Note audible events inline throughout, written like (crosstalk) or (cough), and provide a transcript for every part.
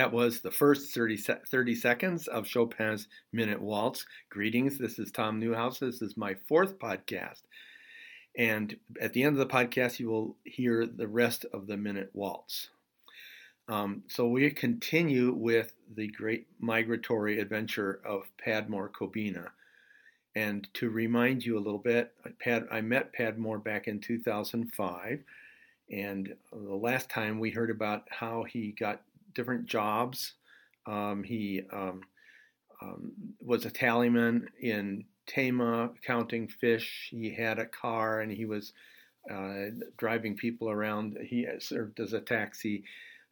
That was the first 30, 30, seconds of Chopin's Minute Waltz. Greetings, this is Tom Newhouse. This is my fourth podcast. And at the end of the podcast, you will hear the rest of the Minute Waltz. Um, so we continue with the great migratory adventure of Padmore Kobina. And to remind you a little bit, Pad, I met Padmore back in 2005. And the last time we heard about how he got different jobs. Um, he um, um, was a tallyman in Tema counting fish. He had a car and he was uh, driving people around. He served as a taxi.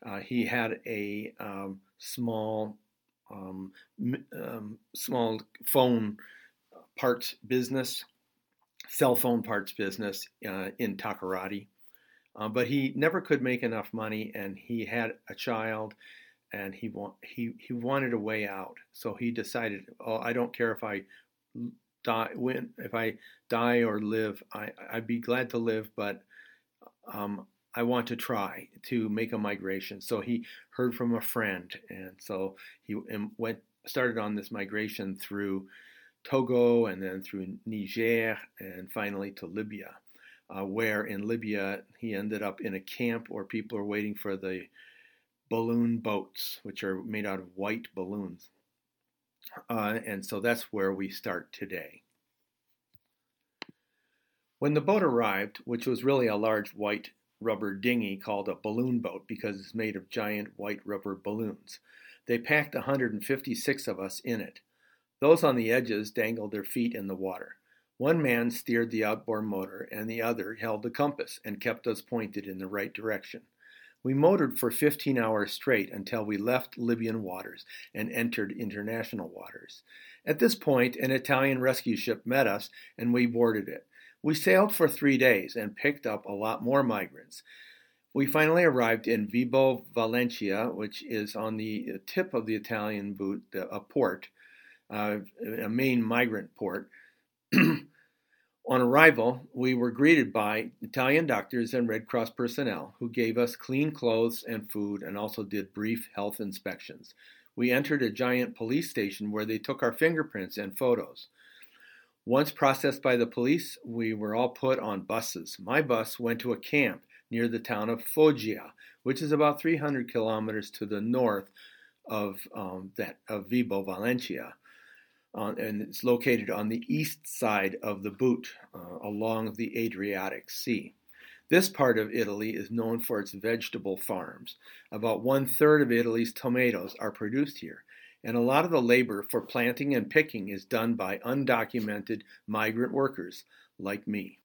Uh, he had a um, small um, small phone parts business, cell phone parts business uh, in Takoradi. Uh, but he never could make enough money, and he had a child, and he want he he wanted a way out. So he decided, oh, I don't care if I die, when if I die or live, I I'd be glad to live, but um, I want to try to make a migration. So he heard from a friend, and so he went started on this migration through Togo, and then through Niger, and finally to Libya uh, where in Libya he ended up in a camp where people are waiting for the balloon boats, which are made out of white balloons. Uh, and so that's where we start today. When the boat arrived, which was really a large white rubber dinghy called a balloon boat because it's made of giant white rubber balloons, they packed 156 of us in it. Those on the edges dangled their feet in the water. One man steered the outboard motor, and the other held the compass and kept us pointed in the right direction. We motored for 15 hours straight until we left Libyan waters and entered international waters. At this point, an Italian rescue ship met us, and we boarded it. We sailed for three days and picked up a lot more migrants. We finally arrived in Vibo Valentia, which is on the tip of the Italian boot, a port, uh, a main migrant port. (clears throat) On arrival, we were greeted by Italian doctors and Red Cross personnel who gave us clean clothes and food and also did brief health inspections. We entered a giant police station where they took our fingerprints and photos. Once processed by the police, we were all put on buses. My bus went to a camp near the town of Foggia, which is about 300 kilometers to the north of um, that of Vibo Valentia on, and it's located on the east side of the Boot uh, along the Adriatic Sea. This part of Italy is known for its vegetable farms. About one third of Italy's tomatoes are produced here, and a lot of the labor for planting and picking is done by undocumented migrant workers like me.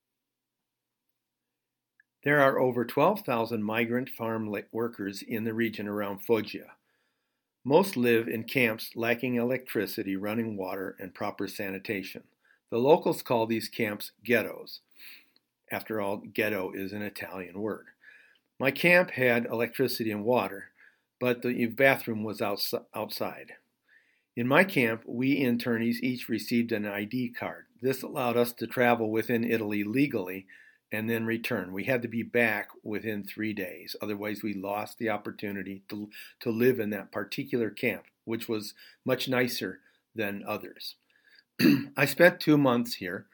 There are over 12,000 migrant farm workers in the region around Foggia. Most live in camps lacking electricity, running water, and proper sanitation. The locals call these camps ghettos. After all, ghetto is an Italian word. My camp had electricity and water, but the bathroom was outside. In my camp, we internees each received an ID card. This allowed us to travel within Italy legally and then return. We had to be back within three days. Otherwise, we lost the opportunity to, to live in that particular camp, which was much nicer than others. (clears throat) I spent two months here,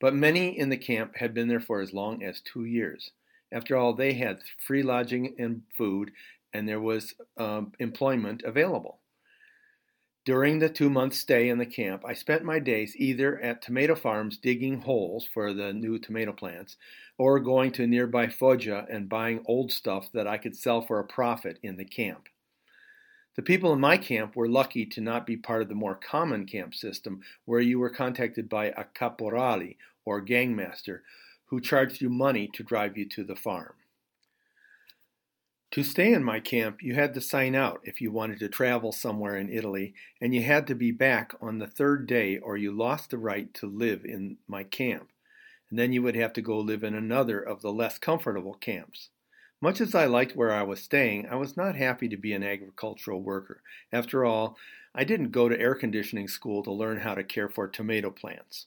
but many in the camp had been there for as long as two years. After all, they had free lodging and food, and there was um, employment available. During the two month stay in the camp, I spent my days either at tomato farms digging holes for the new tomato plants or going to nearby Foggia and buying old stuff that I could sell for a profit in the camp. The people in my camp were lucky to not be part of the more common camp system where you were contacted by a caporale or gangmaster who charged you money to drive you to the farm. To stay in my camp, you had to sign out if you wanted to travel somewhere in Italy, and you had to be back on the third day or you lost the right to live in my camp. And then you would have to go live in another of the less comfortable camps. Much as I liked where I was staying, I was not happy to be an agricultural worker. After all, I didn't go to air conditioning school to learn how to care for tomato plants.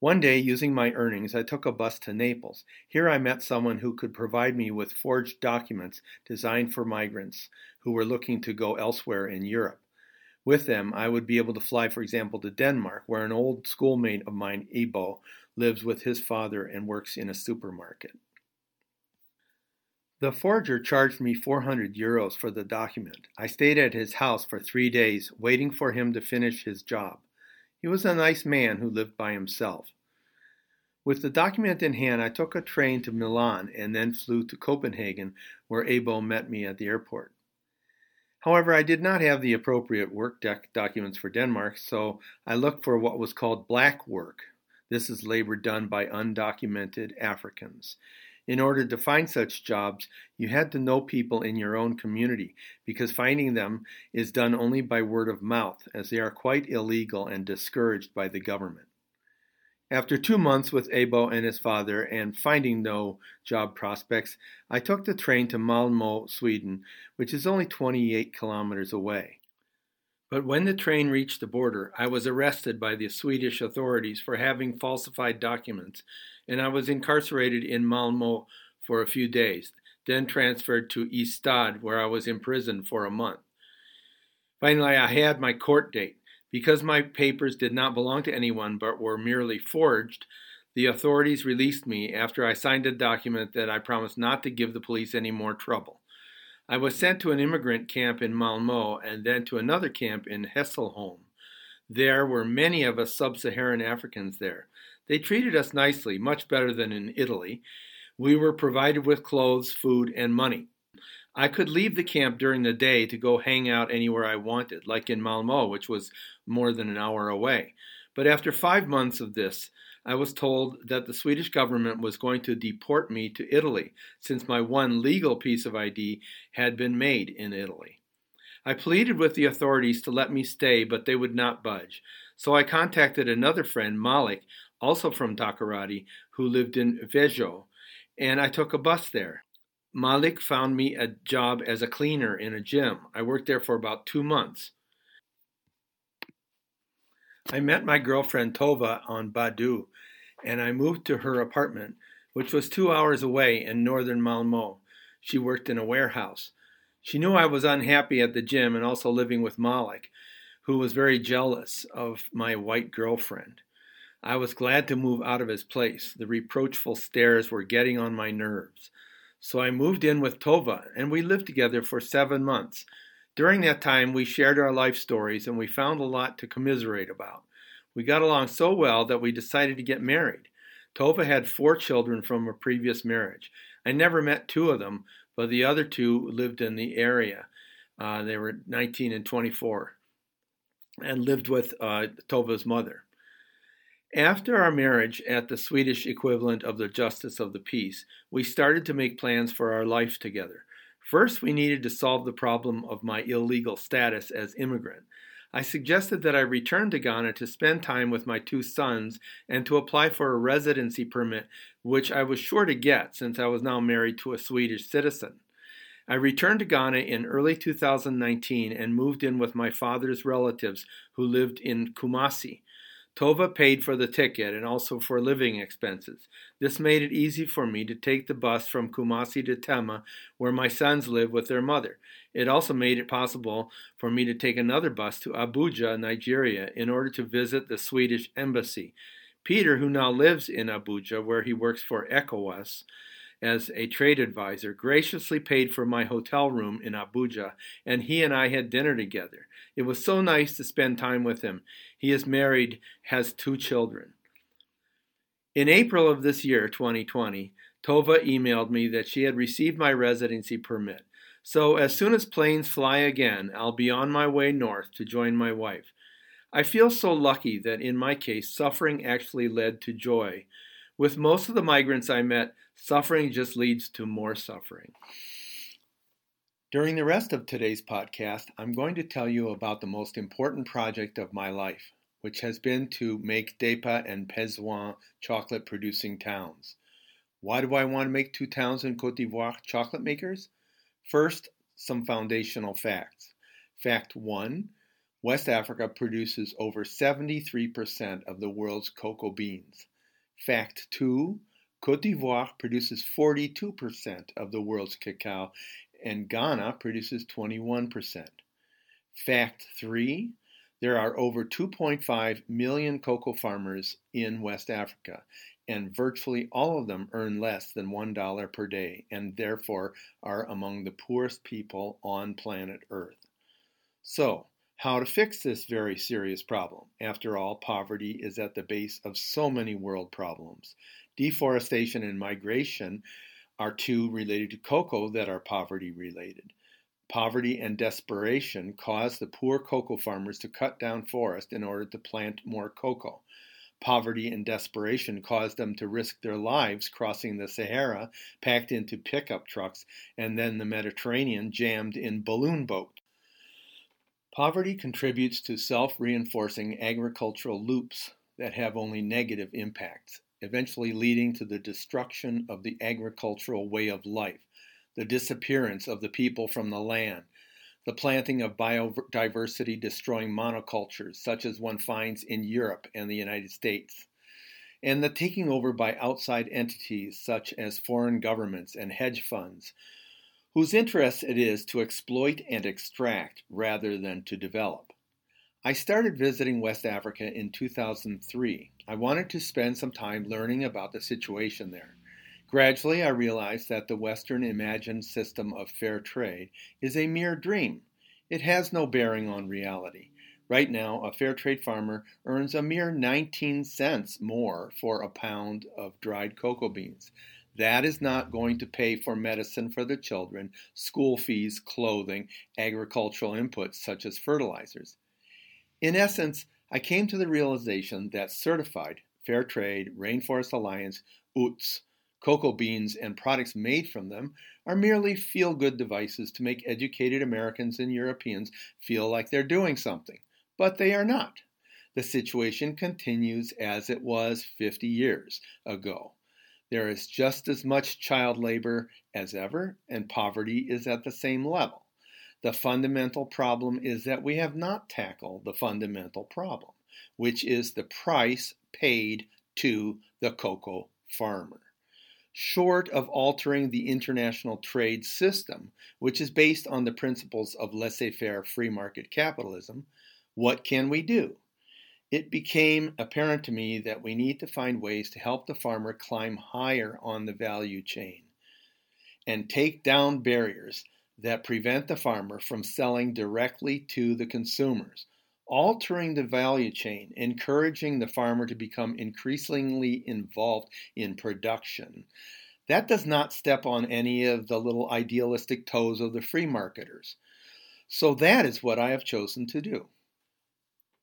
One day, using my earnings, I took a bus to Naples. Here I met someone who could provide me with forged documents designed for migrants who were looking to go elsewhere in Europe. With them, I would be able to fly, for example, to Denmark, where an old schoolmate of mine, Ebo, lives with his father and works in a supermarket. The forger charged me 400 euros for the document. I stayed at his house for three days, waiting for him to finish his job. He was a nice man who lived by himself. With the document in hand, I took a train to Milan and then flew to Copenhagen, where Ebo met me at the airport. However, I did not have the appropriate work doc- documents for Denmark, so I looked for what was called black work. This is labor done by undocumented Africans. In order to find such jobs, you had to know people in your own community because finding them is done only by word of mouth, as they are quite illegal and discouraged by the government. After two months with Ebo and his father and finding no job prospects, I took the train to Malmo, Sweden, which is only 28 kilometers away. But when the train reached the border, I was arrested by the Swedish authorities for having falsified documents and I was incarcerated in Malmo for a few days, then transferred to Ystad, where I was imprisoned for a month. Finally, I had my court date. Because my papers did not belong to anyone but were merely forged, the authorities released me after I signed a document that I promised not to give the police any more trouble. I was sent to an immigrant camp in Malmo and then to another camp in Hässleholm. There were many of us sub Saharan Africans there. They treated us nicely, much better than in Italy. We were provided with clothes, food, and money. I could leave the camp during the day to go hang out anywhere I wanted, like in Malmo, which was more than an hour away. But after five months of this, I was told that the Swedish government was going to deport me to Italy, since my one legal piece of ID had been made in Italy. I pleaded with the authorities to let me stay, but they would not budge. So I contacted another friend, Malik, also from Takoradi, who lived in Växjö, and I took a bus there. Malik found me a job as a cleaner in a gym. I worked there for about two months. I met my girlfriend Tova on Badu, and I moved to her apartment, which was two hours away in northern Malmo. She worked in a warehouse. She knew I was unhappy at the gym and also living with Malik, who was very jealous of my white girlfriend. I was glad to move out of his place. The reproachful stares were getting on my nerves. So I moved in with Tova, and we lived together for seven months. During that time, we shared our life stories, and we found a lot to commiserate about. We got along so well that we decided to get married. Tova had four children from a previous marriage. I never met two of them, but the other two lived in the area. Uh, they were 19 and 24 and lived with uh, Tova's mother. After our marriage at the Swedish equivalent of the Justice of the Peace, we started to make plans for our life together. First, we needed to solve the problem of my illegal status as immigrant. I suggested that I return to Ghana to spend time with my two sons and to apply for a residency permit, which I was sure to get since I was now married to a Swedish citizen. I returned to Ghana in early 2019 and moved in with my father's relatives who lived in Kumasi. Tova paid for the ticket and also for living expenses. This made it easy for me to take the bus from Kumasi to Tema, where my sons live with their mother. It also made it possible for me to take another bus to Abuja, Nigeria, in order to visit the Swedish embassy. Peter, who now lives in Abuja, where he works for ECOWAS, as a trade advisor, graciously paid for my hotel room in Abuja, and he and I had dinner together. It was so nice to spend time with him. He is married, has two children. In April of this year, 2020, Tova emailed me that she had received my residency permit. So, as soon as planes fly again, I'll be on my way north to join my wife. I feel so lucky that in my case, suffering actually led to joy. With most of the migrants I met, Suffering just leads to more suffering. During the rest of today's podcast, I'm going to tell you about the most important project of my life, which has been to make Depa and Pezouan chocolate producing towns. Why do I want to make two towns in Cote d'Ivoire chocolate makers? First, some foundational facts. Fact 1 West Africa produces over 73% of the world's cocoa beans. Fact 2 Cote d'Ivoire produces 42% of the world's cacao, and Ghana produces 21%. Fact 3 There are over 2.5 million cocoa farmers in West Africa, and virtually all of them earn less than $1 per day and therefore are among the poorest people on planet Earth. So, how to fix this very serious problem? After all, poverty is at the base of so many world problems. Deforestation and migration are two related to cocoa that are poverty related. Poverty and desperation caused the poor cocoa farmers to cut down forest in order to plant more cocoa. Poverty and desperation caused them to risk their lives crossing the Sahara, packed into pickup trucks, and then the Mediterranean jammed in balloon boats. Poverty contributes to self reinforcing agricultural loops that have only negative impacts, eventually leading to the destruction of the agricultural way of life, the disappearance of the people from the land, the planting of biodiversity destroying monocultures, such as one finds in Europe and the United States, and the taking over by outside entities such as foreign governments and hedge funds whose interest it is to exploit and extract rather than to develop. I started visiting West Africa in 2003. I wanted to spend some time learning about the situation there. Gradually, I realized that the Western imagined system of fair trade is a mere dream. It has no bearing on reality. Right now, a fair trade farmer earns a mere 19 cents more for a pound of dried cocoa beans. That is not going to pay for medicine for the children, school fees, clothing, agricultural inputs such as fertilizers. In essence, I came to the realization that certified, fair trade, Rainforest Alliance, UTZ, cocoa beans, and products made from them are merely feel good devices to make educated Americans and Europeans feel like they're doing something. But they are not. The situation continues as it was 50 years ago. There is just as much child labor as ever, and poverty is at the same level. The fundamental problem is that we have not tackled the fundamental problem, which is the price paid to the cocoa farmer. Short of altering the international trade system, which is based on the principles of laissez faire free market capitalism, what can we do? It became apparent to me that we need to find ways to help the farmer climb higher on the value chain and take down barriers that prevent the farmer from selling directly to the consumers, altering the value chain, encouraging the farmer to become increasingly involved in production. That does not step on any of the little idealistic toes of the free marketers. So that is what I have chosen to do.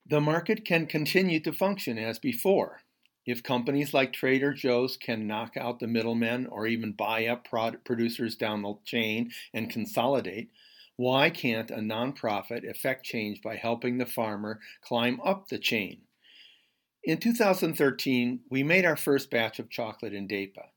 The market can continue to function as before. If companies like Trader Joe's can knock out the middlemen or even buy up producers down the chain and consolidate, why can't a nonprofit effect change by helping the farmer climb up the chain? In 2013, we made our first batch of chocolate in Dapa.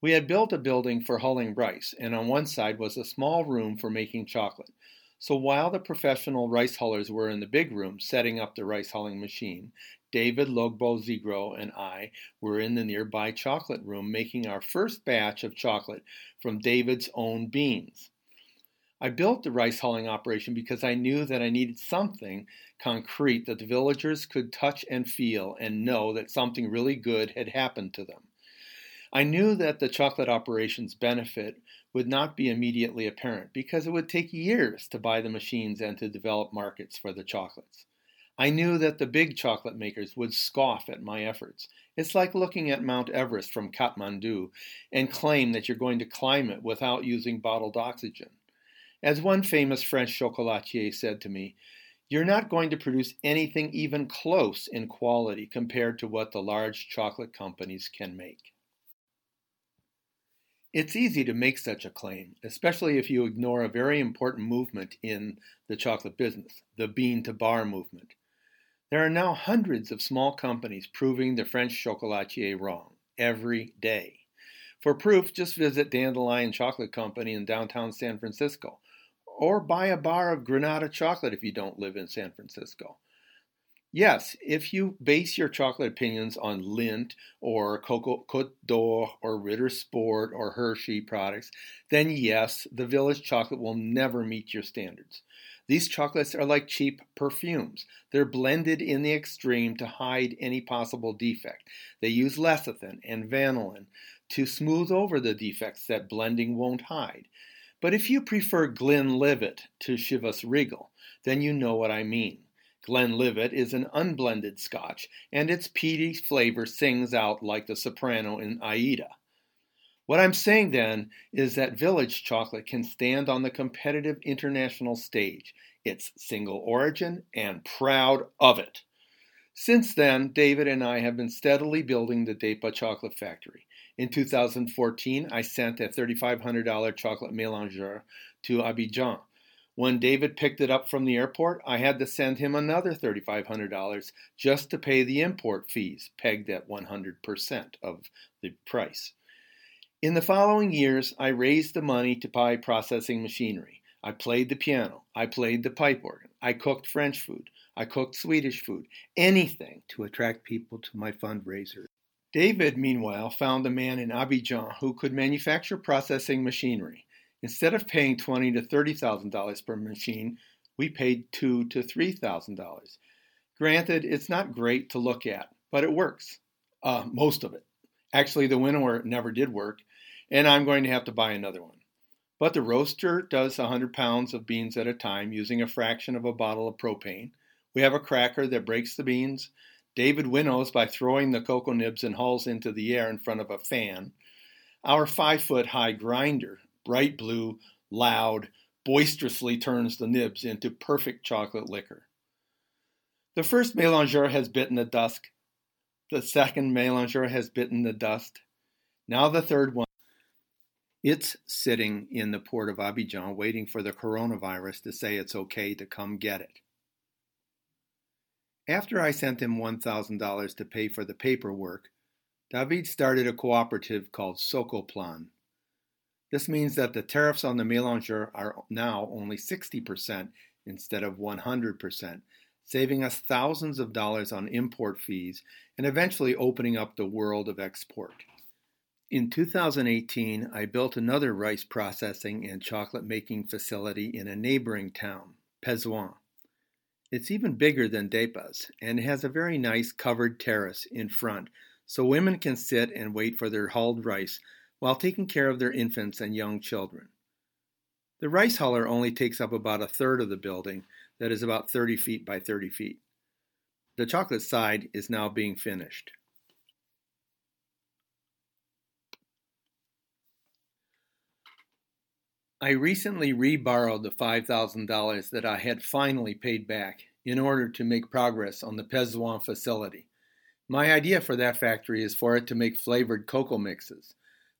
We had built a building for hulling rice, and on one side was a small room for making chocolate. So while the professional rice hullers were in the big room setting up the rice hulling machine, David Logbo Zigro and I were in the nearby chocolate room making our first batch of chocolate from David's own beans. I built the rice hulling operation because I knew that I needed something concrete that the villagers could touch and feel and know that something really good had happened to them. I knew that the chocolate operation's benefit would not be immediately apparent because it would take years to buy the machines and to develop markets for the chocolates. I knew that the big chocolate makers would scoff at my efforts. It's like looking at Mount Everest from Kathmandu and claim that you're going to climb it without using bottled oxygen. As one famous French chocolatier said to me, you're not going to produce anything even close in quality compared to what the large chocolate companies can make. It's easy to make such a claim, especially if you ignore a very important movement in the chocolate business, the bean to bar movement. There are now hundreds of small companies proving the French chocolatier wrong every day. For proof, just visit Dandelion Chocolate Company in downtown San Francisco, or buy a bar of Grenada chocolate if you don't live in San Francisco. Yes, if you base your chocolate opinions on Lindt or Coco Cote d'Or or Ritter Sport or Hershey products, then yes, the Village chocolate will never meet your standards. These chocolates are like cheap perfumes. They're blended in the extreme to hide any possible defect. They use lecithin and vanillin to smooth over the defects that blending won't hide. But if you prefer Glenlivet to Chivas Regal, then you know what I mean. Glenlivet is an unblended scotch, and its peaty flavor sings out like the soprano in Aida. What I'm saying then is that Village chocolate can stand on the competitive international stage. It's single origin and proud of it. Since then, David and I have been steadily building the Depa Chocolate Factory. In 2014, I sent a $3,500 chocolate mélangeur to Abidjan when David picked it up from the airport, I had to send him another $3,500 just to pay the import fees, pegged at 100% of the price. In the following years, I raised the money to buy processing machinery. I played the piano. I played the pipe organ. I cooked French food. I cooked Swedish food. Anything to attract people to my fundraiser. David, meanwhile, found a man in Abidjan who could manufacture processing machinery. Instead of paying twenty to thirty thousand dollars per machine, we paid two to three thousand dollars. Granted, it's not great to look at, but it works. Uh, most of it. Actually, the winnower never did work, and I'm going to have to buy another one. But the roaster does 100 pounds of beans at a time using a fraction of a bottle of propane. We have a cracker that breaks the beans. David winnows by throwing the cocoa nibs and hulls into the air in front of a fan. Our five foot high grinder bright blue, loud, boisterously turns the nibs into perfect chocolate liquor. The first mélangeur has bitten the dust. The second mélangeur has bitten the dust. Now the third one. It's sitting in the port of Abidjan waiting for the coronavirus to say it's okay to come get it. After I sent him $1,000 to pay for the paperwork, David started a cooperative called Socoplan. This means that the tariffs on the mélangeur are now only 60% instead of 100%, saving us thousands of dollars on import fees and eventually opening up the world of export. In 2018, I built another rice processing and chocolate making facility in a neighboring town, Pezouan. It's even bigger than Depa's and has a very nice covered terrace in front so women can sit and wait for their hulled rice while taking care of their infants and young children. The rice huller only takes up about a third of the building, that is about 30 feet by 30 feet. The chocolate side is now being finished. I recently reborrowed the $5,000 that I had finally paid back in order to make progress on the Pezouan facility. My idea for that factory is for it to make flavored cocoa mixes.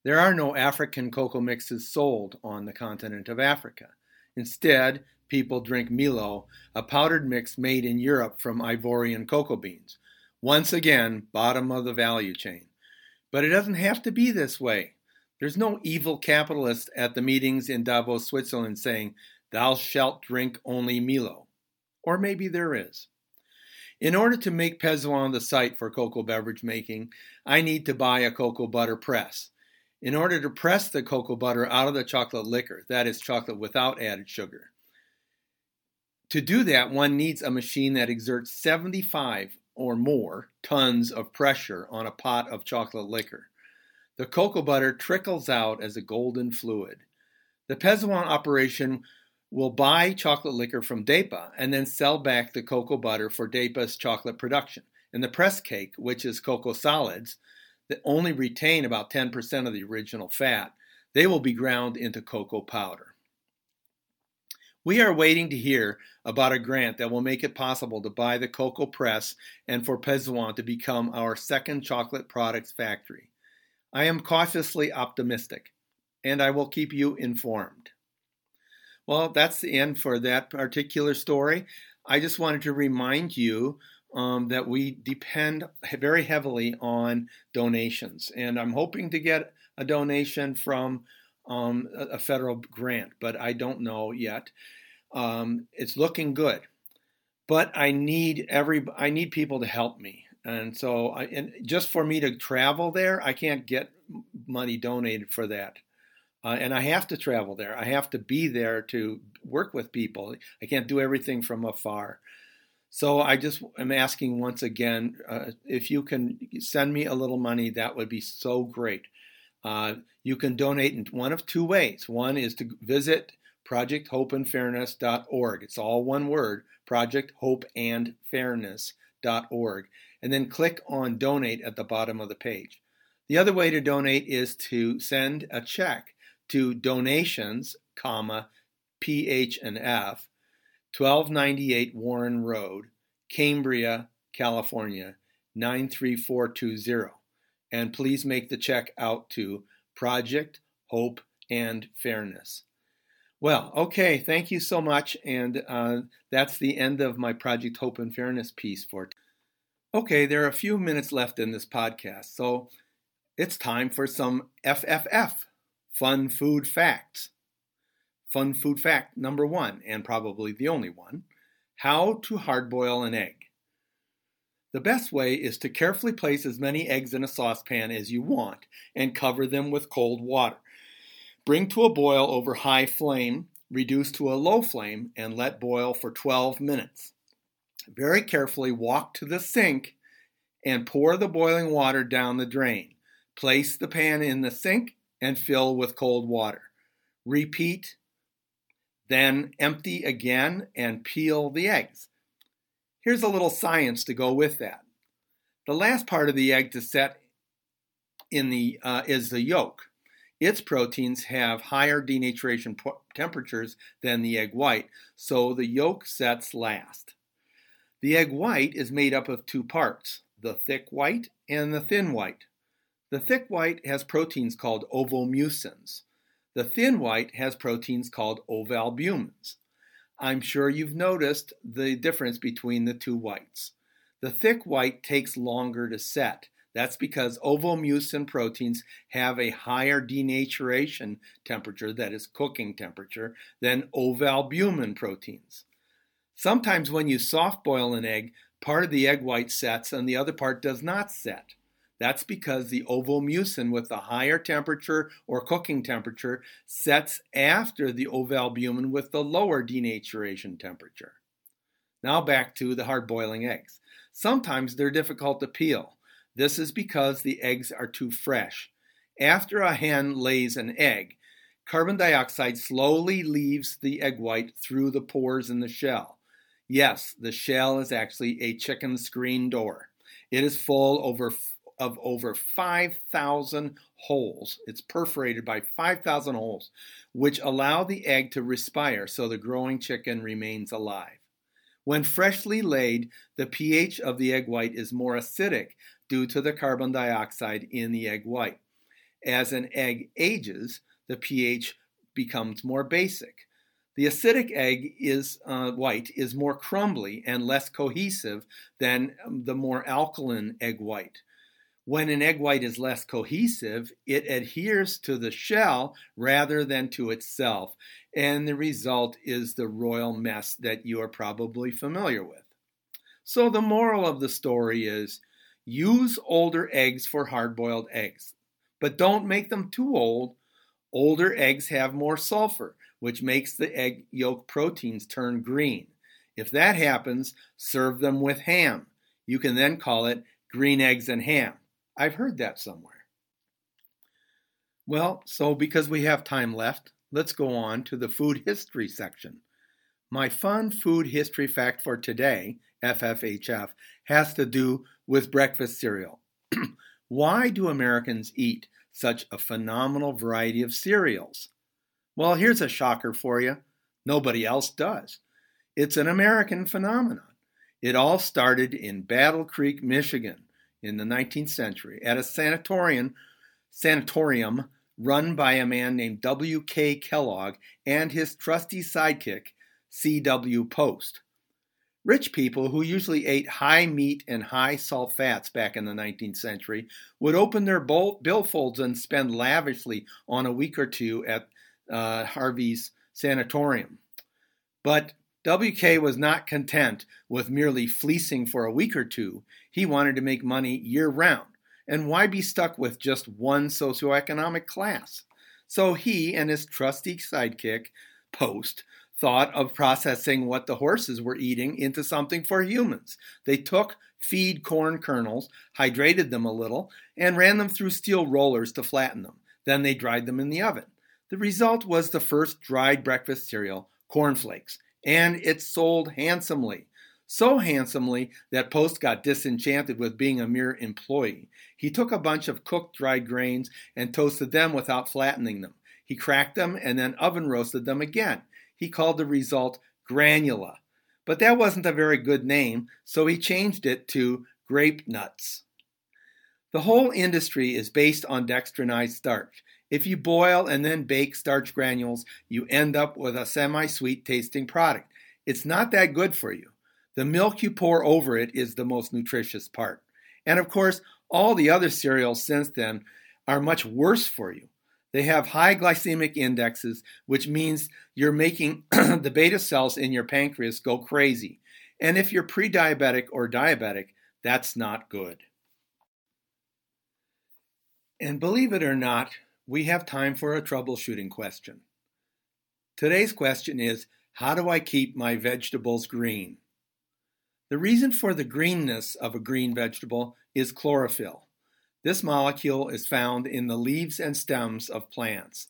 There are no African cocoa mixes sold on the continent of Africa. Instead, people drink Milo, a powdered mix made in Europe from Ivorian cocoa beans. Once again, bottom of the value chain. But it doesn't have to be this way. There's no evil capitalist at the meetings in Davos, Switzerland saying, Thou shalt drink only Milo. Or maybe there is. In order to make Pezouan the site for cocoa beverage making, I need to buy a cocoa butter press. In order to press the cocoa butter out of the chocolate liquor, that is, chocolate without added sugar, to do that, one needs a machine that exerts 75 or more tons of pressure on a pot of chocolate liquor. The cocoa butter trickles out as a golden fluid. The Pezouan operation will buy chocolate liquor from Depa and then sell back the cocoa butter for Depa's chocolate production. And the press cake, which is cocoa solids, that only retain about 10% of the original fat, they will be ground into cocoa powder. We are waiting to hear about a grant that will make it possible to buy the cocoa press and for Pezouan to become our second chocolate products factory. I am cautiously optimistic, and I will keep you informed. Well, that's the end for that particular story. I just wanted to remind you um, that we depend very heavily on donations. And I'm hoping to get a donation from um, a, federal grant, but I don't know yet. Um, it's looking good, but I need every I need people to help me, and so I, and just for me to travel there, I can't get money donated for that. Uh, and I have to travel there. I have to be there to work with people. I can't do everything from afar. So I just am asking once again uh, if you can send me a little money, that would be so great. Uh, you can donate in one of two ways. One is to visit projecthopeandfairness.org. It's all one word, projecthopeandfairness.org, and then click on donate at the bottom of the page. The other way to donate is to send a check to donations, comma, PH and F, 1298 Warren Road, Cambria, California, 93420. And please make the check out to Project Hope and Fairness. Well, okay, thank you so much. And uh, that's the end of my Project Hope and Fairness piece for. Okay, there are a few minutes left in this podcast, so it's time for some FFF, Fun Food Facts. Fun food fact number one, and probably the only one how to hard boil an egg. The best way is to carefully place as many eggs in a saucepan as you want and cover them with cold water. Bring to a boil over high flame, reduce to a low flame, and let boil for 12 minutes. Very carefully walk to the sink and pour the boiling water down the drain. Place the pan in the sink and fill with cold water. Repeat then empty again and peel the eggs. Here's a little science to go with that. The last part of the egg to set in the uh, is the yolk. Its proteins have higher denaturation po- temperatures than the egg white, so the yolk sets last. The egg white is made up of two parts, the thick white and the thin white. The thick white has proteins called ovomucins. The thin white has proteins called ovalbumins. I'm sure you've noticed the difference between the two whites. The thick white takes longer to set. That's because ovomucin proteins have a higher denaturation temperature, that is cooking temperature, than ovalbumin proteins. Sometimes when you soft boil an egg, part of the egg white sets and the other part does not set. That's because the ovomucin with the higher temperature or cooking temperature sets after the ovalbumin with the lower denaturation temperature. Now back to the hard boiling eggs. Sometimes they're difficult to peel. This is because the eggs are too fresh. After a hen lays an egg, carbon dioxide slowly leaves the egg white through the pores in the shell. Yes, the shell is actually a chicken screen door. It is full over of over 5,000 holes. It's perforated by 5,000 holes, which allow the egg to respire so the growing chicken remains alive. When freshly laid, the pH of the egg white is more acidic due to the carbon dioxide in the egg white. As an egg ages, the pH becomes more basic. The acidic egg is uh, white is more crumbly and less cohesive than the more alkaline egg white. When an egg white is less cohesive, it adheres to the shell rather than to itself, and the result is the royal mess that you are probably familiar with. So, the moral of the story is use older eggs for hard boiled eggs, but don't make them too old. Older eggs have more sulfur, which makes the egg yolk proteins turn green. If that happens, serve them with ham. You can then call it green eggs and ham. I've heard that somewhere. Well, so because we have time left, let's go on to the food history section. My fun food history fact for today, FFHF, has to do with breakfast cereal. (clears throat) Why do Americans eat such a phenomenal variety of cereals? Well, here's a shocker for you. Nobody else does. It's an American phenomenon. It all started in Battle Creek, Michigan, in the 19th century at a sanatorium, sanatorium run by a man named W.K. Kellogg and his trusty sidekick, C.W. Post. Rich people who usually ate high meat and high salt fats back in the 19th century would open their billfolds and spend lavishly on a week or two at uh, Harvey's sanatorium. But WK was not content with merely fleecing for a week or two. He wanted to make money year round. And why be stuck with just one socioeconomic class? So he and his trusty sidekick, Post, thought of processing what the horses were eating into something for humans. They took feed corn kernels, hydrated them a little, and ran them through steel rollers to flatten them. Then they dried them in the oven. The result was the first dried breakfast cereal, cornflakes, and it sold handsomely. So handsomely that Post got disenchanted with being a mere employee. He took a bunch of cooked dried grains and toasted them without flattening them. He cracked them and then oven roasted them again. He called the result granula. But that wasn't a very good name, so he changed it to grape nuts. The whole industry is based on dextrinized starch. If you boil and then bake starch granules, you end up with a semi sweet tasting product. It's not that good for you. The milk you pour over it is the most nutritious part. And of course, all the other cereals since then are much worse for you. They have high glycemic indexes, which means you're making (clears throat) the beta cells in your pancreas go crazy. And if you're pre diabetic or diabetic, that's not good. And believe it or not, we have time for a troubleshooting question. Today's question is How do I keep my vegetables green? The reason for the greenness of a green vegetable is chlorophyll. This molecule is found in the leaves and stems of plants.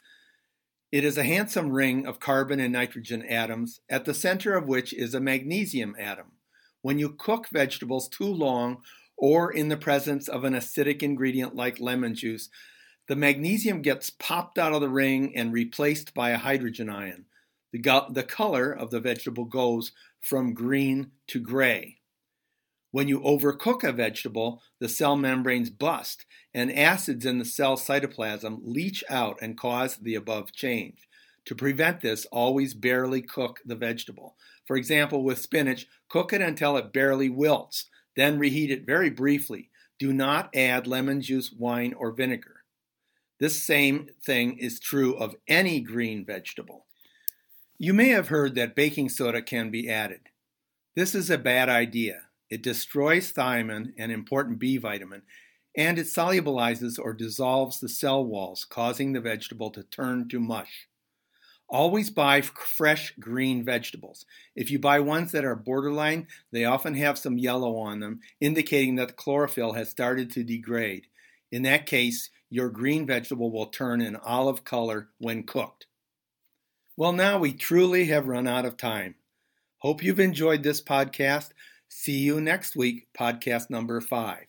It is a handsome ring of carbon and nitrogen atoms, at the center of which is a magnesium atom. When you cook vegetables too long or in the presence of an acidic ingredient like lemon juice, the magnesium gets popped out of the ring and replaced by a hydrogen ion. The, go- the color of the vegetable goes from green to gray. When you overcook a vegetable, the cell membranes bust, and acids in the cell cytoplasm leach out and cause the above change. To prevent this, always barely cook the vegetable. For example, with spinach, cook it until it barely wilts, then reheat it very briefly. Do not add lemon juice, wine, or vinegar. This same thing is true of any green vegetable. You may have heard that baking soda can be added. This is a bad idea. It destroys thiamine, an important B vitamin, and it solubilizes or dissolves the cell walls, causing the vegetable to turn to mush. Always buy fresh green vegetables. If you buy ones that are borderline, they often have some yellow on them, indicating that the chlorophyll has started to degrade. In that case, your green vegetable will turn an olive color when cooked. Well, now we truly have run out of time. Hope you've enjoyed this podcast. See you next week, podcast number five.